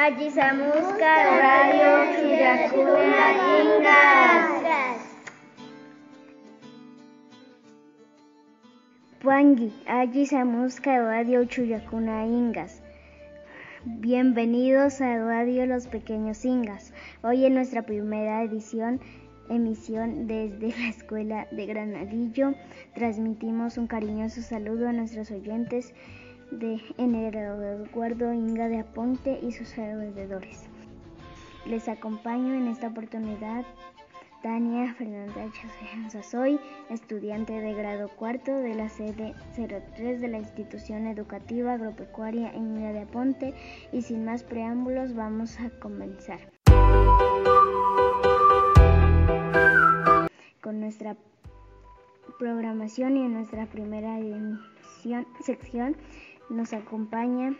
Ajisamuska Radio Chuyakuna Ingas. Ajisamuska Radio Chuyakuna Ingas. Bienvenidos a Radio Los Pequeños Ingas. Hoy en nuestra primera edición, emisión desde la Escuela de Granadillo, transmitimos un cariñoso saludo a nuestros oyentes de en el Guardo Inga de Aponte y sus alrededores. Les acompaño en esta oportunidad Tania Fernanda Soy, estudiante de grado cuarto de la sede 03 de la institución educativa agropecuaria Inga de Aponte y sin más preámbulos vamos a comenzar con nuestra programación y en nuestra primera sección nos acompaña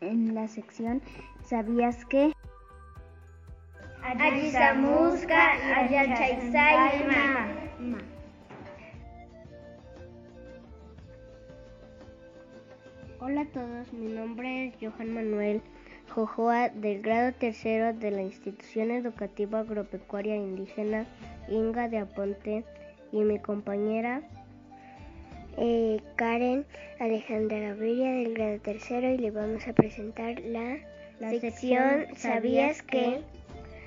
en la sección ¿Sabías que? Hola a todos, mi nombre es Johan Manuel Jojoa del grado tercero de la institución educativa agropecuaria indígena Inga de Aponte y mi compañera eh, Karen Alejandra Gaviria del grado tercero y le vamos a presentar la, sección ¿Sabías que?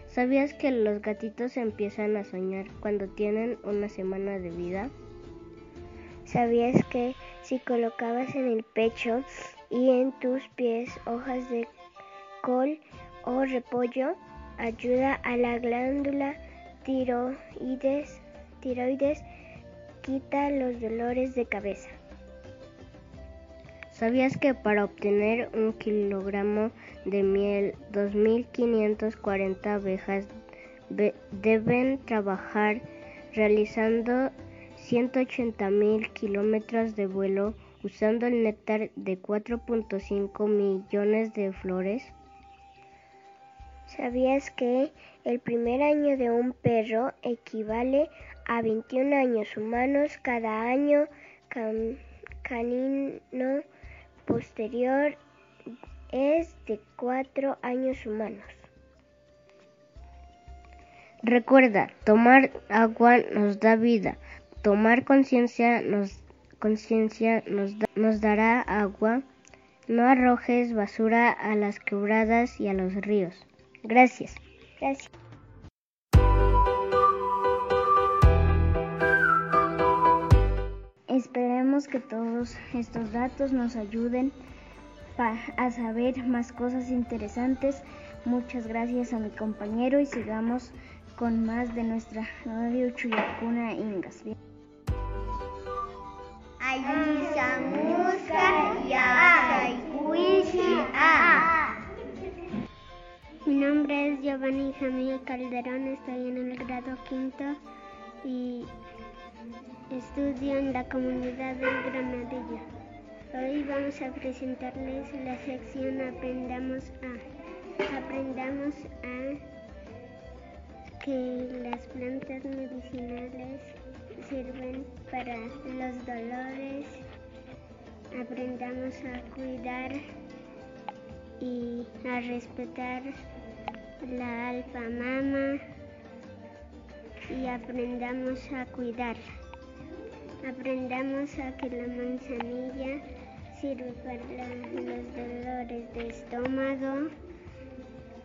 ¿Sabías que los gatitos empiezan a soñar cuando tienen una semana de vida? ¿Sabías que si colocabas en el pecho y en tus pies hojas de col o repollo, ayuda a la glándula tiroides, tiroides quita los dolores de cabeza. ¿Sabías que para obtener un kilogramo de miel, 2.540 abejas deben trabajar realizando 180.000 kilómetros de vuelo usando el néctar de 4.5 millones de flores? ¿Sabías que el primer año de un perro equivale a 21 años humanos cada año canino posterior es de 4 años humanos. Recuerda, tomar agua nos da vida, tomar conciencia nos, conciencia nos, nos dará agua, no arrojes basura a las quebradas y a los ríos. Gracias. Que todos estos datos nos ayuden a saber más cosas interesantes. Muchas gracias a mi compañero y sigamos con más de nuestra radio Chuyacuna Ingas. Mi nombre es Giovanni Jamil Calderón, estoy en el grado quinto y estudio en la comunidad del Granadillo. Hoy vamos a presentarles la sección Aprendamos a. Aprendamos a que las plantas medicinales sirven para los dolores. Aprendamos a cuidar y a respetar la alfa mama y aprendamos a cuidarla. Aprendamos a que la manzanilla sirve para los dolores de estómago,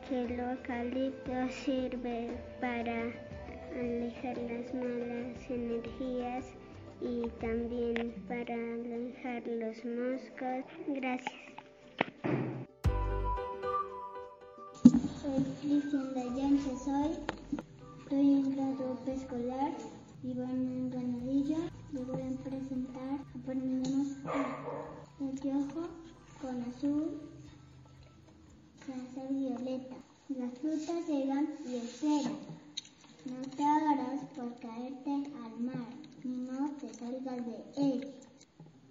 que el eucalipto sirve para alejar las malas energías y también para alejar los moscos. Gracias. Soy Cristian Dayan soy, estoy en grado preescolar y en Granadilla. Les voy a presentar, aprendemos el piojo con azul, azul violeta. Las frutas llegan y esperan. No te hagas por caerte al mar, ni no te salgas de él.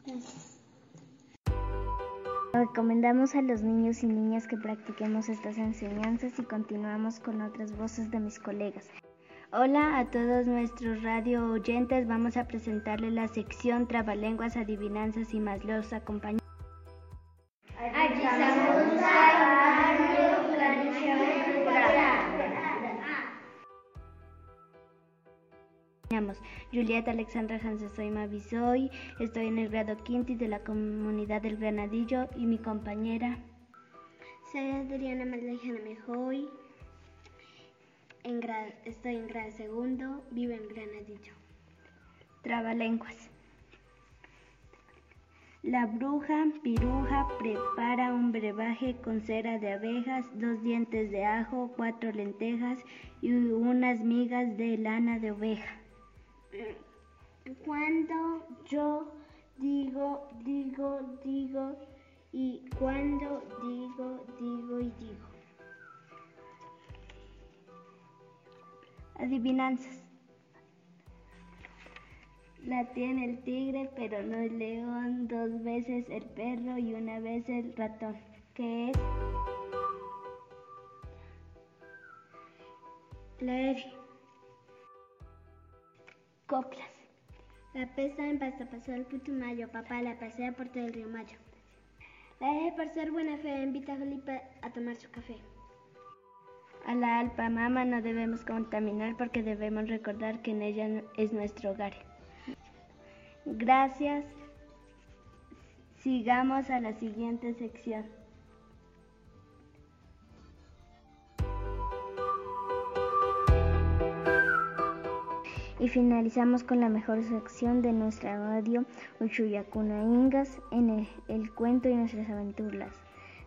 Gracias. Recomendamos a los niños y niñas que practiquemos estas enseñanzas y continuamos con otras voces de mis colegas. Hola a todos nuestros radio oyentes, vamos a presentarles la sección Trabalenguas, Adivinanzas y más los acompañan. Julieta Alexandra Hansen, soy Mavisoy, estoy en el grado quinto de la comunidad del Granadillo y mi compañera. Soy Adriana Marlejana Mejoy estoy en grado segundo, vivo en Granadillo. Trabalenguas. La bruja piruja prepara un brebaje con cera de abejas, dos dientes de ajo, cuatro lentejas y unas migas de lana de oveja. Cuando yo digo, digo, digo y cuando digo, digo y digo. Adivinanzas. La tiene el tigre, pero no el león, dos veces el perro y una vez el ratón. ¿Qué es? F. Coplas. La pesa en pasta pasó el putumayo, papá la pasea por todo el río Mayo. La dejé por ser buena fe, invita a Felipe a tomar su café. A la alpa mama no debemos contaminar porque debemos recordar que en ella es nuestro hogar. Gracias. Sigamos a la siguiente sección. Y finalizamos con la mejor sección de nuestra radio, Uchuyacuna Ingas, en el, cuento y nuestras aventuras.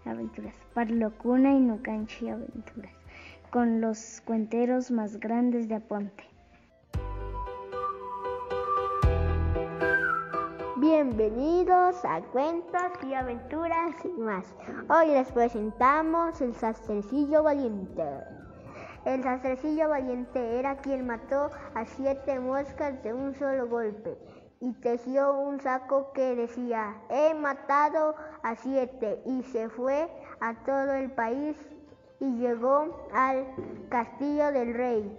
Aventuras. Parlocuna y Nucanchi Aventuras. Con los cuenteros más grandes de Aponte. Bienvenidos a Cuentos y Aventuras y más. Hoy les presentamos el sastrecillo valiente. El sastrecillo valiente era quien mató a siete moscas de un solo golpe y tejió un saco que decía, he matado a siete y se fue a todo el país y llegó al castillo del rey.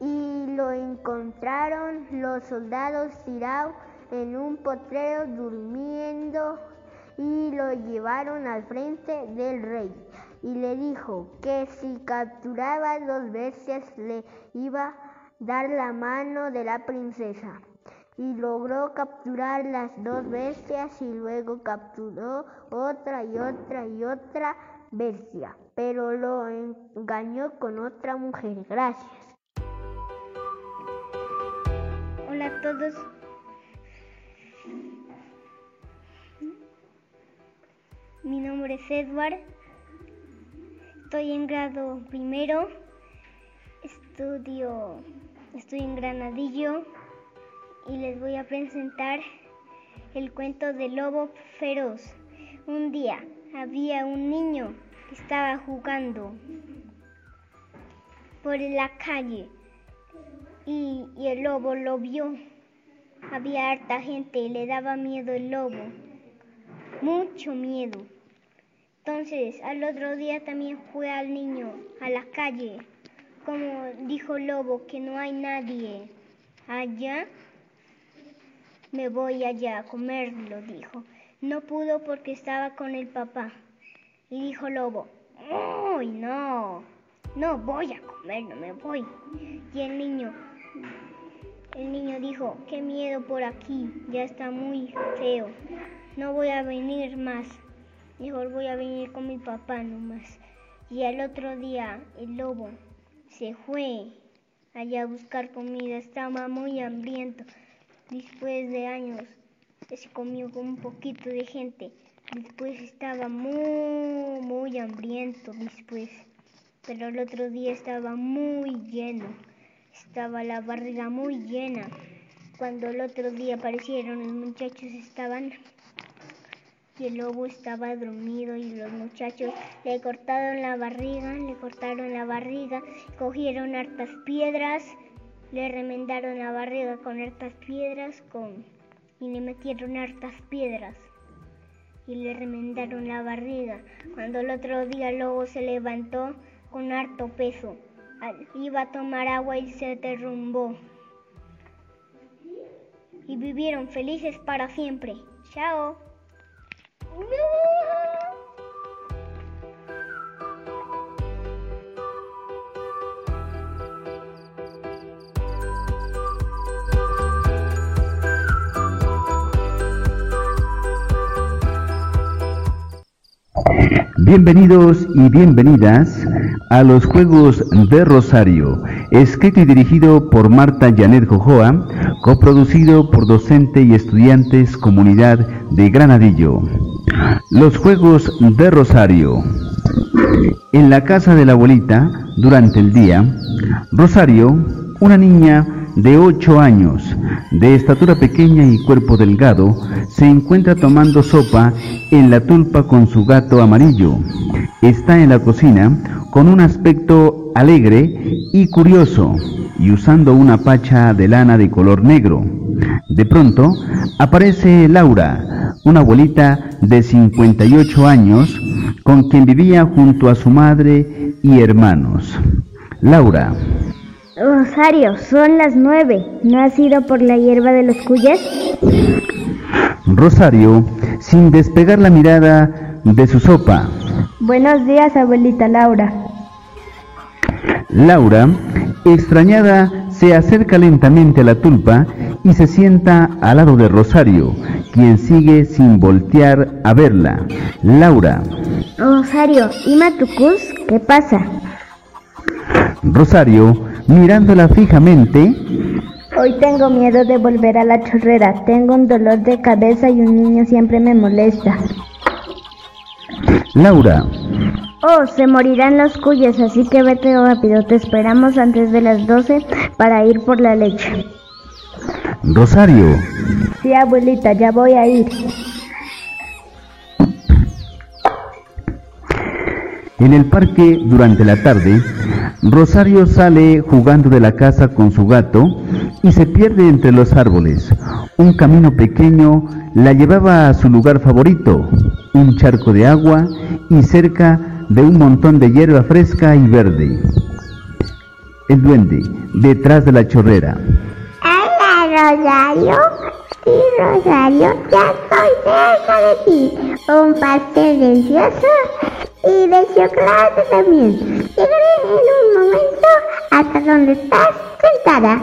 Y lo encontraron los soldados tirados en un potrero durmiendo y lo llevaron al frente del rey. Y le dijo que si capturaba dos veces le iba a dar la mano de la princesa. Y logró capturar las dos bestias y luego capturó otra y otra y otra bestia, pero lo engañó con otra mujer. Gracias. Hola a todos. Mi nombre es Edward. Estoy en grado primero. Estudio, estoy en Granadillo y les voy a presentar el cuento del lobo feroz. Un día había un niño estaba jugando por la calle y, el lobo lo vio. Había harta gente y le daba miedo el lobo, mucho miedo. Entonces, al otro día también fue al niño a la calle. Como dijo Lobo que no hay nadie allá, me voy allá a comerlo, dijo. No pudo porque estaba con el papá. Y dijo Lobo, ¡Uy, no! No voy a comer, no me voy. Y el niño, el niño dijo, qué miedo por aquí, ya está muy feo. No voy a venir más. Mejor voy a venir con mi papá nomás. Y al otro día el lobo se fue allá a buscar comida. Estaba muy hambriento. Después de años se comió con un poquito de gente. Estaba muy, muy hambriento después. Pero el otro día estaba muy lleno. Estaba la barriga muy llena. Cuando el otro día aparecieron los muchachos estaban y el lobo estaba dormido y los muchachos le cortaron la barriga, le cortaron la barriga, cogieron hartas piedras, le remendaron la barriga con hartas piedras con, y le metieron hartas piedras y le remendaron la barriga. Cuando el otro día el lobo se levantó con harto peso, iba a tomar agua y se derrumbó. Y vivieron felices para siempre. Chao. Bienvenidos y bienvenidas a los Juegos de Rosario, escrito y dirigido por Marta Janet Jojoa, coproducido por docente y estudiantes Comunidad de Granadillo. Los Juegos de Rosario. En la casa de la abuelita, durante el día, Rosario, una niña de 8 años, de estatura pequeña y cuerpo delgado, se encuentra tomando sopa en la tulpa con su gato amarillo. Está en la cocina con un aspecto alegre y curioso y usando una pacha de lana de color negro. De pronto aparece Laura, una abuelita de 58 años con quien vivía junto a su madre y hermanos. Laura. Rosario, son las nueve. ¿No has ido por la hierba de los cuyes? Rosario, sin despegar la mirada de su sopa. Buenos días, abuelita Laura. Laura, extrañada, se acerca lentamente a la tulpa y se sienta al lado de Rosario, quien sigue sin voltear a verla. Laura. Rosario, ¿y Matucus? ¿Qué pasa? Rosario, mirándola fijamente. Hoy tengo miedo de volver a la chorrera. Tengo un dolor de cabeza y un niño siempre me molesta. Laura. Oh, se morirán los cuyes, así que vete rápido. Te esperamos antes de las 12 para ir por la leche. Rosario. Sí, abuelita, ya voy a ir. En el parque, durante la tarde, Rosario sale jugando de la casa con su gato y se pierde entre los árboles. Un camino pequeño la llevaba a su lugar favorito, un charco de agua y cerca de un montón de hierba fresca y verde. El duende, detrás de la chorrera. Hola, Rosario. Sí, Rosario, ya estoy cerca de ti. Un pastel delicioso y de chocolate también. Llegaré en un momento hasta donde estás sentada.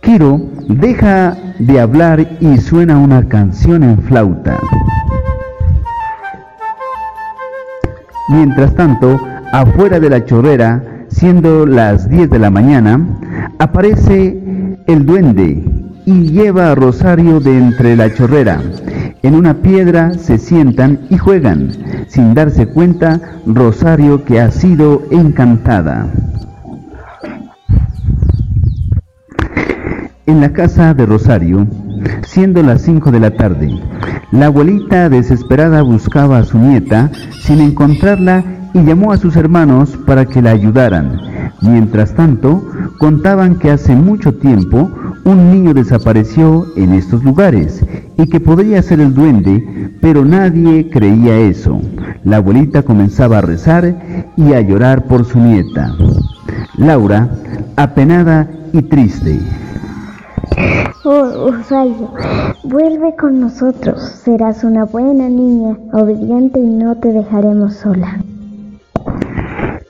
Kiro deja de hablar y suena una canción en flauta. Mientras tanto, afuera de la chorrera, siendo las 10 de la mañana, aparece el duende y lleva a Rosario de entre la chorrera. En una piedra se sientan y juegan, sin darse cuenta Rosario que ha sido encantada. En la casa de Rosario, siendo las 5 de la tarde, la abuelita desesperada buscaba a su nieta sin encontrarla y llamó a sus hermanos para que la ayudaran. Mientras tanto, contaban que hace mucho tiempo un niño desapareció en estos lugares y que podría ser el duende, pero nadie creía eso. La abuelita comenzaba a rezar y a llorar por su nieta. Laura, apenada y triste. Oh, Rosario, vuelve con nosotros. Serás una buena niña, obediente y no te dejaremos sola.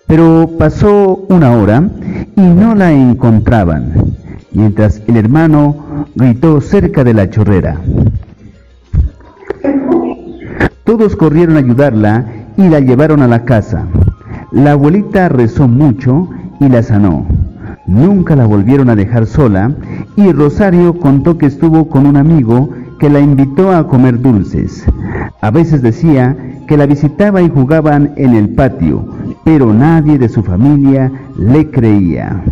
Pero pasó una hora y no la encontraban, mientras el hermano gritó cerca de la chorrera. Todos corrieron a ayudarla y la llevaron a la casa. La abuelita rezó mucho y la sanó. Nunca la volvieron a dejar sola y Rosario contó que estuvo con un amigo que la invitó a comer dulces. A veces decía que la visitaba y jugaban en el patio, pero nadie de su familia le creía.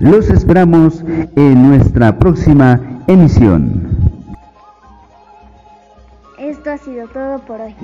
Los esperamos en nuestra próxima emisión. Esto ha sido todo por hoy.